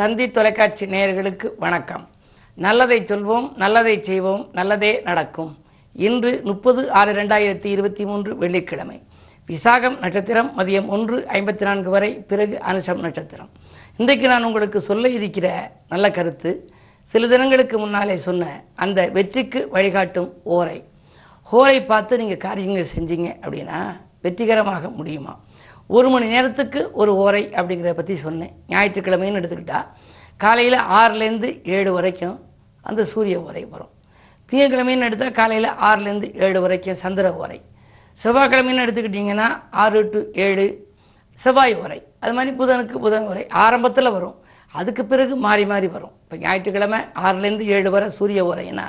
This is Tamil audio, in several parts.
தந்தி தொலைக்காட்சி நேயர்களுக்கு வணக்கம். நல்லதை சொல்வோம் நல்லதை செய்வோம் நல்லதே நடக்கும். இன்று முப்பது ஆறு ரெண்டாயிரத்தி இருபத்தி மூன்று வெள்ளிக்கிழமை. விசாகம் நட்சத்திரம் மதியம் ஒன்று ஐம்பத்தி நான்கு வரை பிறகு அனுஷம் நட்சத்திரம். இன்றைக்கு நான் உங்களுக்கு சொல்ல இருக்கிற நல்ல கருத்து சில தினங்களுக்கு முன்னாலே சொன்ன அந்த வெற்றிக்கு வழிகாட்டும் ஓரை. ஹோரை பார்த்து நீங்கள் காரியங்கள் செஞ்சீங்க அப்படின்னா வெற்றிகரமாக முடியுமா? ஒரு மணி நேரத்துக்கு ஒரு ஓரை அப்படிங்கிறத பற்றி சொன்னேன். ஞாயிற்றுக்கிழமைன்னு எடுத்துக்கிட்டா காலையில் ஆறுலேருந்து ஏழு வரைக்கும் அந்த சூரிய உரை வரும். திங்கக்கிழமைன்னு எடுத்தால் காலையில் ஆறுலேருந்து ஏழு வரைக்கும் சந்திர உரை. செவ்வாய்க்கிழமைன்னு எடுத்துக்கிட்டிங்கன்னா ஆறு டு ஏழு செவ்வாய் உரை. அது மாதிரி புதனுக்கு புதன் உரை ஆரம்பத்தில் வரும். அதுக்கு பிறகு மாறி மாறி வரும். இப்போ ஞாயிற்றுக்கிழமை ஆறுலேருந்து ஏழு வரை சூரிய உரைனா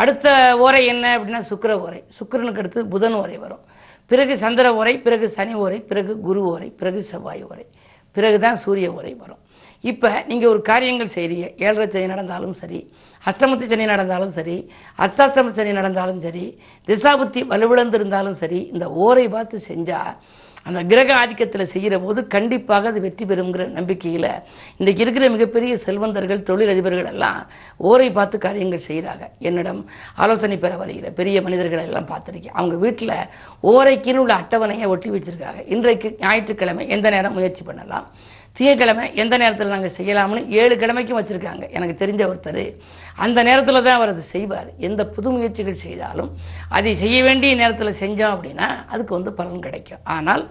அடுத்த ஓரை என்ன அப்படின்னா சுக்கிர உரை. சுக்கரனுக்கு அடுத்து புதன் உரை வரும். பிறகு சந்திர உரை பிறகு சனி உரை பிறகு குரு ஓரை பிறகு செவ்வாய் உரை. பிறகு தான் சூரிய உரை வரும். இப்போ நீங்கள் ஒரு காரியங்கள் செய்கிறீங்க ஏழரை சனி நடந்தாலும் சரி அஷ்டமத்து சனி நடந்தாலும் சரி அஷ்டாஷ்டம சனி நடந்தாலும் சரி திசாபுத்தி வலுவிழந்திருந்தாலும் சரி இந்த ஓரை பார்த்து செஞ்சால் அந்த கிரக ஆதிக்கத்தில் செய்கிற போது கண்டிப்பாக அது வெற்றி பெறுங்கிற நம்பிக்கையில் இன்றைக்கு இருக்கிற மிகப்பெரிய செல்வந்தர்கள் தொழிலதிபர்கள் எல்லாம் ஓரை பார்த்து காரியங்கள் செய்கிறாங்க என்னிடம் ஆலோசனை பெற வருகிற பெரிய மனிதர்கள் எல்லாம் பார்த்துருக்கேன். அவங்க வீட்டில் ஓரைக்குன்னு உள்ள அட்டவணையை ஒட்டி வச்சிருக்காங்க. இன்றைக்கு ஞாயிற்றுக்கிழமை எந்த நேரம் முயற்சி பண்ணலாம்? திங்கக்கிழமை எந்த நேரத்தில் நாங்கள் செய்யலாம்னு ஏழு கிழமைக்கும் வச்சுருக்காங்க. எனக்கு தெரிஞ்ச ஒருத்தர். அந்த நேரத்தில் தான் அவர் அதை செய்வார். எந்த புது முயற்சிகள் செய்தாலும் அதை செய்ய வேண்டிய நேரத்தில் செஞ்சோம் அப்படின்னா அதுக்கு வந்து பலன் கிடைக்கும். ஆனால்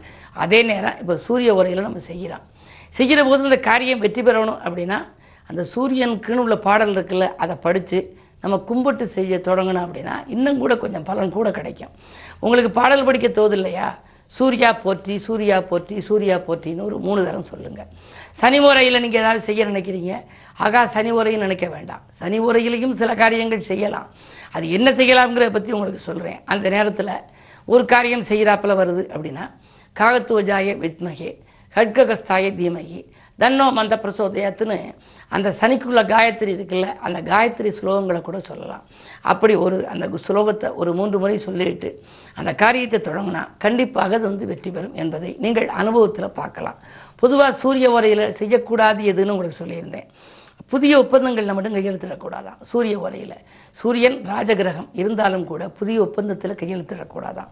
அதே நேரம் இப்போ சூரிய உரையில் நம்ம செய்கிறோம் செய்கிற போது இந்த காரியம் வெற்றி பெறணும் அப்படின்னா அந்த சூரியனுக்குன்னு உள்ள பாடல் இருக்குல்ல அதை படித்து நம்ம கும்பிட்டு செய்ய தொடங்கணும் அப்படின்னா இன்னும் கூட கொஞ்சம் பலன் கூட கிடைக்கும். உங்களுக்கு பாடல் படிக்க தோது இல்லையா? சூர்யா போற்றி சூர்யா போற்றி சூர்யா போற்றின்னு ஒரு மூணு தரம் சொல்லுங்கள் சனி உரையில் நீங்கள் ஏதாவது செய்ய நினைக்கிறீங்க? ஆகா சனி உரையும் நினைக்க வேண்டாம். சனி உரையிலையும் சில காரியங்கள் செய்யலாம். அது என்ன செய்யலாம்ங்கிறத பற்றி உங்களுக்கு சொல்கிறேன் அந்த நேரத்தில் ஒரு காரியம் செய்கிறாப்பில் வருது அப்படின்னா காகத்துவஜாய வித்மகே ஹட்ககஸ்தாய தீமகி தன்னோ மந்த பிரசோதயத்துன்னு அந்த சனிக்குள்ள காயத்ரி இருக்குல்ல அந்த காயத்ரி ஸ்லோகங்களை கூட சொல்லலாம். அப்படி ஒரு அந்த ஸ்லோகத்தை ஒரு மூன்று முறை சொல்லிட்டு அந்த காரியத்தை தொடங்கினா கண்டிப்பாக அது வந்து வெற்றி பெறும் என்பதை நீங்கள் அனுபவத்தில் பார்க்கலாம். பொதுவாக சூரிய உரையில் செய்யக்கூடாது எதுன்னு உங்களுக்கு சொல்லியிருந்தேன். புதிய ஒப்பந்தங்கள் நம்மிடம் கையெழுத்திடக்கூடாதான். சூரிய உரையில். சூரியன் ராஜகிரகம் இருந்தாலும் கூட புதிய ஒப்பந்தத்தில் கையெழுத்திடக்கூடாதான்.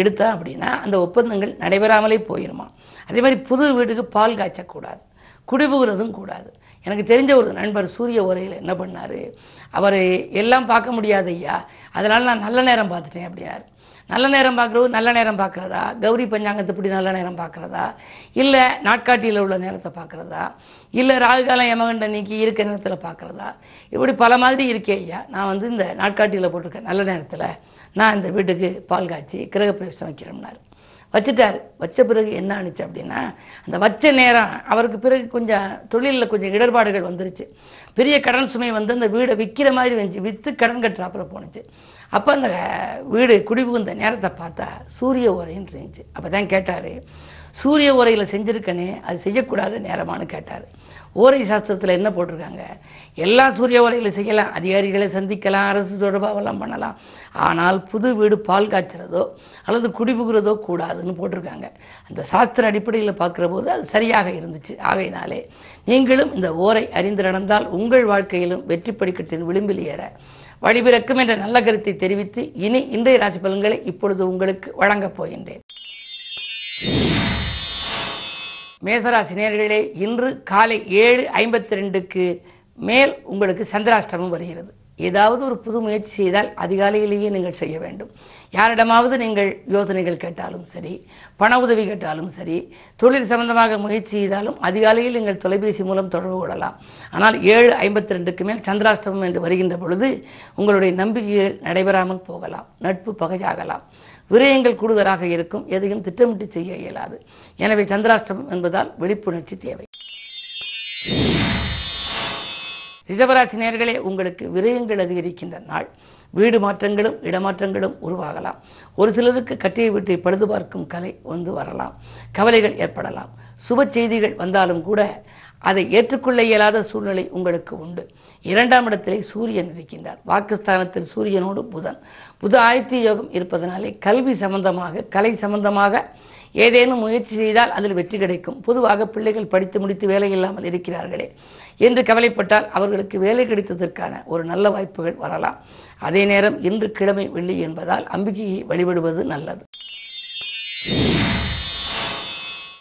எடுத்தா அப்படின்னா அந்த ஒப்பந்தங்கள் நடைபெறாமலே போயிருமா? அதே மாதிரி புது வீட்டுக்கு பால் காய்ச்சக்கூடாது. குடிபுகிறதும் கூடாது. எனக்கு தெரிஞ்ச ஒரு நண்பர் சூரிய உரையில் என்ன பண்ணார்? அவர் எல்லாம் பார்க்க முடியாது ஐயா அதனால் நான் நல்ல நேரம் பார்த்துட்டேன் அப்படின்னாரு. நல்ல நேரம் பார்க்குறது நல்ல நேரம் பார்க்குறதா? கௌரி பஞ்சாங்கத்துப்படி நல்ல நேரம் பார்க்குறதா? இல்லை நாட்காட்டியில் உள்ள நேரத்தை பார்க்குறதா? இல்லை ராகுகாலம் யமகண்ட நீக்கி இருக்க நேரத்தில் பார்க்குறதா? இப்படி பல மாதிரி இருக்கே ஐயா. நான் வந்து இந்த நாட்காட்டியில் போட்டிருக்கேன் நல்ல நேரத்தில் நான் இந்த வீட்டுக்கு பால் காய்ச்சி கிரகப்பிரவேசம் வைக்கிறோம்னாரு வச்சுட்டார். வச்ச பிறகு என்ன ஆணுச்சு அப்படின்னா அந்த வச்ச நேரம் அவருக்கு பிறகு கொஞ்சம் தொழிலில் கொஞ்சம் இடர்பாடுகள் வந்துருச்சு. பெரிய கடன் சுமை வந்து அந்த வீடை விற்கிற மாதிரி வந்துச்சு விற்று கடன் கட்டுறாப்புல போணுச்சு. அப்போ அந்த வீடு குடிபுகுந்த நேரத்தை பார்த்தா சூரிய உரைன்னு இருந்துச்சு. அப்போ தான் கேட்டார் சூரிய உரையில் செஞ்சுருக்கனே அது செய்யக்கூடாத நேரமானு கேட்டார். ஓரை சாஸ்திரத்தில் என்ன போட்டிருக்காங்க? எல்லா சூரிய உரையில் செய்யலாம் அதிகாரிகளை சந்திக்கலாம் அரசு தொடர்பாகலாம் பண்ணலாம். ஆனால் புது வீடு பால் காய்ச்சறதோ அல்லது குடிபுகிறதோ கூடாதுன்னு போட்டிருக்காங்க. அந்த சாஸ்திர அடிப்படையில் பார்க்குற போது அது சரியாக இருந்துச்சு. ஆகையினாலே நீங்களும் இந்த ஓரை அறிந்து நடந்தால் உங்கள் வாழ்க்கையிலும் வெற்றி படிக்கட்டின் விளிம்பில் ஏற வழிபிறக்கும் என்ற நல்ல கருத்தை தெரிவித்து இனி இன்றைய ராசி பலன்களை இப்பொழுது உங்களுக்கு வழங்கப் போகின்றேன். மேசராசி நேர்களே இன்று காலை ஏழு ஐம்பத்தி ரெண்டுக்கு மேல் உங்களுக்கு சந்திராஷ்டமம் வருகிறது. ஏதாவது ஒரு புது முயற்சி செய்தால் அதிகாலையிலேயே நீங்கள் செய்ய வேண்டும். யாரிடமாவது நீங்கள் யோசனைகள் கேட்டாலும் சரி பண உதவி கேட்டாலும் சரி தொழில் சம்பந்தமாக முயற்சி செய்தாலும் அதிகாலையில் நீங்கள் தொலைபேசி மூலம் தொடர்பு கொள்ளலாம். ஆனால் ஏழு ஐம்பத்தி ரெண்டுக்கு மேல் சந்திராஷ்டமம் என்று வருகின்ற பொழுது உங்களுடைய நம்பிக்கைகள் நடைபெறாமல் போகலாம். நட்பு பகையாகலாம். விரயங்கள் கூடுதலாக இருக்கும். எதையும் திட்டமிட்டு செய்ய இயலாது. எனவே சந்திராஷ்டமம் என்பதால் விழிப்புணர்ச்சி தேவை. ரிஷபராசி நேர்களே உங்களுக்கு விரயங்கள் அதிகரிக்கின்ற நாள். வீடு மாற்றங்களும் இடமாற்றங்களும் உருவாகலாம். ஒரு சிலருக்கு கட்டிய வீட்டை பழுது பார்க்கும் கலை வந்து வரலாம். கவலைகள் ஏற்படலாம். சுப செய்திகள் வந்தாலும் கூட அதை ஏற்றுக்கொள்ள இயலாத சூழ்நிலை உங்களுக்கு உண்டு. இரண்டாம் இடத்திலே சூரியன் இருக்கின்றார். வாக்குஸ்தானத்தில் சூரியனோடு புதன். புத ஆயத்திய யோகம் இருப்பதனாலே கல்வி சம்பந்தமாக கலை சம்பந்தமாக ஏதேனும் முயற்சி செய்தால் அதில் வெற்றி கிடைக்கும். பொதுவாக பிள்ளைகள் படித்து முடித்து வேலை இல்லாமல் இருக்கிறார்களே. என்று கவலைப்பட்டால் அவர்களுக்கு வேலை கிடைத்ததற்கான ஒரு நல்ல வாய்ப்புகள் வரலாம். அதே நேரம் இன்று கிழமை வெள்ளி என்பதால் அம்பிகையை வழிபடுவது நல்லது.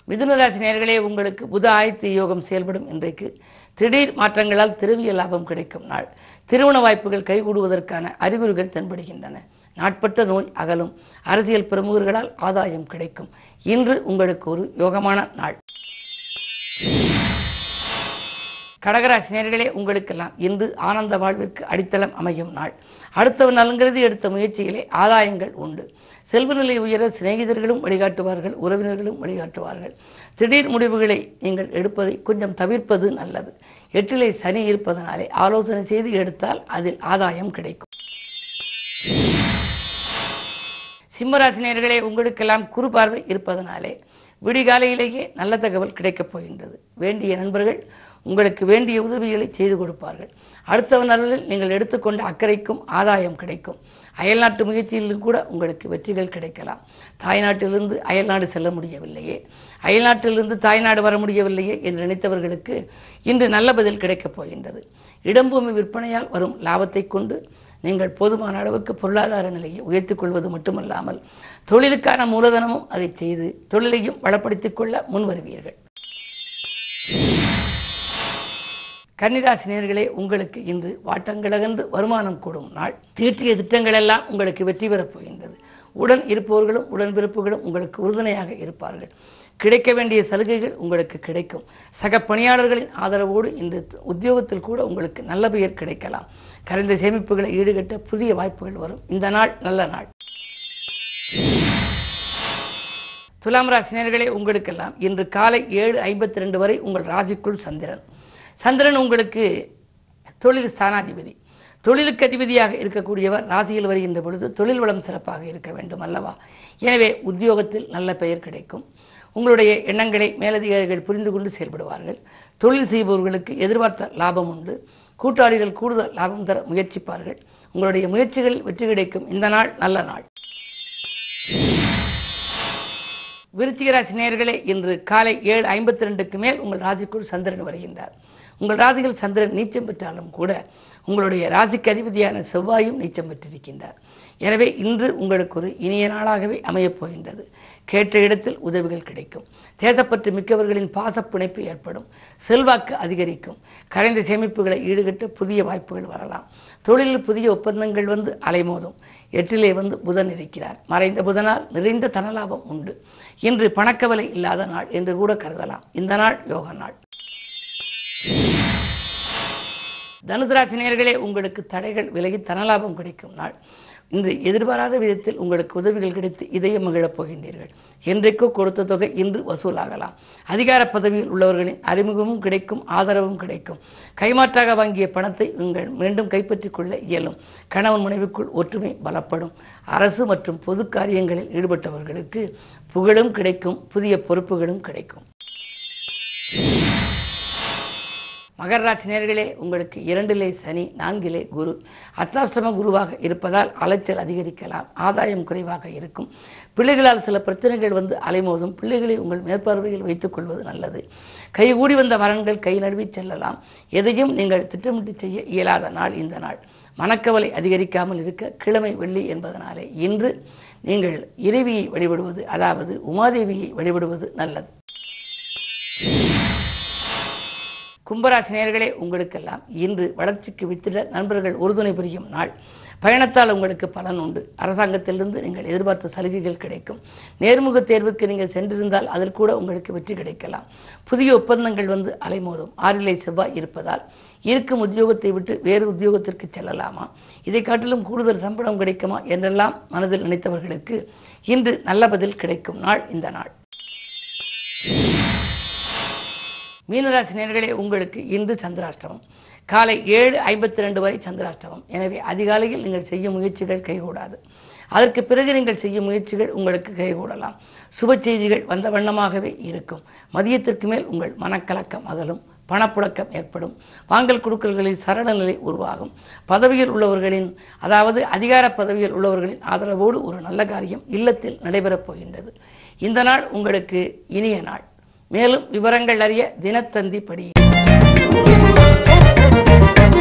மிதுனராசி நேர்களே உங்களுக்கு புத ஆயத்து யோகம் செயல்படும் இன்றைக்கு. திடீர் மாற்றங்களால் திருவிய லாபம் கிடைக்கும் நாள். திருமண வாய்ப்புகள் கைகூடுவதற்கான அறிகுறிகள் தென்படுகின்றன. நாட்பட்ட நோய் அகலும். அரசியல் பிரமுகர்களால் ஆதாயம் கிடைக்கும். இன்று உங்களுக்கு ஒரு யோகமான நாள். கடகராசி நேர்களே உங்களுக்கெல்லாம் இன்று ஆனந்த வாழ்விற்கு அடித்தளம் அமையும் நாள். அடுத்தவன் நலங்கிறது எடுத்த முயற்சிகளே ஆதாயங்கள் உண்டு. செல்வநிலை உயர சிநேகிதர்களும் வழிகாட்டுவார்கள் உறவினர்களும் வழிகாட்டுவார்கள். திடீர் முடிவுகளை நீங்கள் எடுப்பதை கொஞ்சம் தவிர்ப்பது நல்லது. எட்டிலே சனி இருப்பதனாலே ஆலோசனை செய்து எடுத்தால் அதில் ஆதாயம் கிடைக்கும். சிம்மராசினியர்களே உங்களுக்கெல்லாம் குறு பார்வை இருப்பதனாலே விடிகாலையிலேயே நல்ல தகவல் கிடைக்கப் போகின்றது. வேண்டிய நண்பர்கள் உங்களுக்கு வேண்டிய உதவிகளை செய்து கொடுப்பார்கள். அடுத்தவன் நலனில் நீங்கள் எடுத்துக்கொண்ட அக்கறைக்கும் ஆதாயம் கிடைக்கும். அயல்நாட்டு முயற்சியிலும் கூட உங்களுக்கு வெற்றிகள் கிடைக்கலாம். தாய்நாட்டிலிருந்து அயல்நாடு செல்ல முடியவில்லையே. அயல்நாட்டிலிருந்து தாய்நாடு வர முடியவில்லையே என்று நினைத்தவர்களுக்கு இன்று நல்ல பதில் கிடைக்கப் போகின்றது. இடம்பூமி விற்பனையால் வரும் லாபத்தை கொண்டு நீங்கள் போதுமான அளவுக்கு பொருளாதார நிலையை உயர்த்திக் கொள்வது மட்டுமல்லாமல் தொழிலுக்கான மூலதனமும் அதை செய்து தொழிலையும் வளப்படுத்திக் கொள்ள முன்வருவீர்கள். கன்னிராசினியர்களே உங்களுக்கு இன்று வாட்டங்களகன்று வருமானம் கூடும் நாள். தீட்டிய திட்டங்கள் எல்லாம் உங்களுக்கு வெற்றி பெறப் போகின்றது. உடன் இருப்பவர்களும் உடன்பிறப்புகளும் உங்களுக்கு உறுதுணையாக இருப்பார்கள். கிடைக்க வேண்டிய சலுகைகள் உங்களுக்கு கிடைக்கும். சக பணியாளர்களின் ஆதரவோடு இன்று உத்தியோகத்தில் கூட உங்களுக்கு நல்ல பெயர் கிடைக்கலாம். கலந்த சேமிப்புகளை ஈடுகட்ட புதிய வாய்ப்புகள் வரும். இந்த நாள் நல்ல நாள். துலாம் ராசினியர்களே உங்களுக்கெல்லாம் இன்று காலை ஏழு ஐம்பத்தி ரெண்டு வரை உங்கள் ராசிக்குள் சந்திரன். சந்திரன் உங்களுக்கு தொழில் ஸ்தானாதிபதி. தொழிலுக்கு அதிபதியாக இருக்கக்கூடியவர் ராசியில் வருகின்ற பொழுது தொழில் வளம் சிறப்பாக இருக்க வேண்டும் அல்லவா? எனவே உத்தியோகத்தில் நல்ல பெயர் கிடைக்கும். உங்களுடைய எண்ணங்களை மேலதிகாரிகள் புரிந்து கொண்டு செயல்படுவார்கள். தொழில் செய்பவர்களுக்கு எதிர்பார்த்த லாபம் உண்டு. கூட்டாளிகள் கூடுதல் லாபம் தர முயற்சிப்பார்கள். உங்களுடைய முயற்சிகளில் வெற்றி கிடைக்கும். இந்த நாள் நல்ல நாள். விருச்சிகராசி நேர்களே இன்று காலை ஏழு ஐம்பத்தி ரெண்டுக்கு மேல் உங்கள் ராசிக்குள் சந்திரன் வருகின்றார். உங்கள் ராசியில் சந்திரன் நீச்சம் பெற்றாலும் கூட உங்களுடைய ராசிக்கு அதிபதியான செவ்வாயும் நீச்சம் பெற்றிருக்கின்றார். எனவே இன்று உங்களுக்கு ஒரு இனிய நாளாகவே அமையப் போகின்றது. கேட்ட இடத்தில் உதவிகள் கிடைக்கும். தேசப்பற்று மிக்கவர்களின் பாசப்பிணைப்பு ஏற்படும். செல்வாக்கு அதிகரிக்கும். கரைந்த சேமிப்புகளை ஈடுகட்ட புதிய வாய்ப்புகள் வரலாம். தொழிலில் புதிய ஒப்பந்தங்கள் வந்து அலைமோதும். எட்டிலே வந்து புதன் இருக்கிறார். மறைந்த புதனால் நிறைந்த தனலாபம் உண்டு. இன்று பணக்கவலை இல்லாத நாள் என்று கூட கருதலாம். இந்த நாள் யோக நாள் தனுசராசி உங்களுக்கு தடைகள் விலகி தனலாபம் கிடைக்கும் நாள். இன்று எதிர்பாராத விதத்தில் உங்களுக்கு உதவிகள் கிடைத்து இதயம் மகிழப் போகின்றீர்கள். என்றைக்கோ கொடுத்த தொகை இன்று வசூலாகலாம். அதிகார பதவியில் உள்ளவர்களின் அறிமுகமும் கிடைக்கும் ஆதரவும் கிடைக்கும். கைமாற்றாக வாங்கிய பணத்தை நீங்கள் மீண்டும் கைப்பற்றிக் கொள்ள இயலும். கணவன் முனைவுக்குள் ஒற்றுமை பலப்படும். அரசு மற்றும் பொது காரியங்களில் ஈடுபட்டவர்களுக்கு புகழும் கிடைக்கும் புதிய பொறுப்புகளும் கிடைக்கும். மகர ராசி நேர்களே உங்களுக்கு இரண்டிலே சனி நான்கிலே குரு. அர்த்தாஷ்டம குருவாக இருப்பதால் அலைச்சல் அதிகரிக்கலாம் ஆதாயம் குறைவாக இருக்கும். பிள்ளைகளால் சில பிரச்சனைகள் வந்து அலைமோதும் பிள்ளைகளை உங்கள் மேற்பார்வையில் வைத்துக் கொள்வது நல்லது. கைகூடி வந்த வரன்கள் கை நழுவி செல்லலாம். எதையும் நீங்கள் திட்டமிட்டு செய்ய இயலாத நாள் இந்த நாள். மனக்கவலை அதிகரிக்காமல் இருக்க கிழமை வெள்ளி என்பதனாலே இன்று நீங்கள் இறைவியை வழிபடுவது அதாவது உமாதேவியை வழிபடுவது நல்லது. கும்பராசி நேர்களே உங்களுக்கெல்லாம் இன்று வளர்ச்சிக்கு வித்திட நண்பர்கள் உறுதுணை புரியும் நாள். பயணத்தால் உங்களுக்கு பலன் உண்டு. அரசாங்கத்திலிருந்து நீங்கள் எதிர்பார்த்த சலுகைகள் கிடைக்கும். நேர்முக தேர்வுக்கு நீங்கள் சென்றிருந்தால் அதில் கூட உங்களுக்கு வெற்றி கிடைக்கலாம். புதிய ஒப்பந்தங்கள் வந்து அலைமோதும். ஆறிலை செவ்வாய் இருப்பதால் இருக்கும் உத்தியோகத்தை விட்டு வேறு உத்தியோகத்திற்கு செல்லலாமா? இதை காட்டிலும் கூடுதல் சம்பளம் கிடைக்குமா என்றெல்லாம் மனதில் நினைத்தவர்களுக்கு இன்று நல்ல பதில் கிடைக்கும் நாள் இந்த நாள். மீனராசி நேர்களே உங்களுக்கு இன்று சந்திராஷ்டமம். காலை ஏழு ஐம்பத்தி ரெண்டு வரை சந்திராஷ்டமம். எனவே அதிகாலையில் நீங்கள் செய்யும் முயற்சிகள் கைகூடாது. அதற்கு பிறகு நீங்கள் செய்யும் முயற்சிகள் உங்களுக்கு கைகூடலாம். சுப செய்திகள் வந்த வண்ணமாகவே இருக்கும். மதியத்திற்கு மேல் உங்கள் மனக்கலக்கம் அகலும். பணப்புழக்கம் ஏற்படும். வாங்கல் கொடுக்கல்களில் சரள நிலை உருவாகும். பதவியில் உள்ளவர்களின் அதாவது அதிகார பதவியில் உள்ளவர்களின் ஆதரவோடு ஒரு நல்ல காரியம் இல்லத்தில் நடைபெறப் போகின்றது. இந்த நாள் உங்களுக்கு இனிய நாள். மேலும் விவரங்கள் அறிய தினத்தந்தி படி.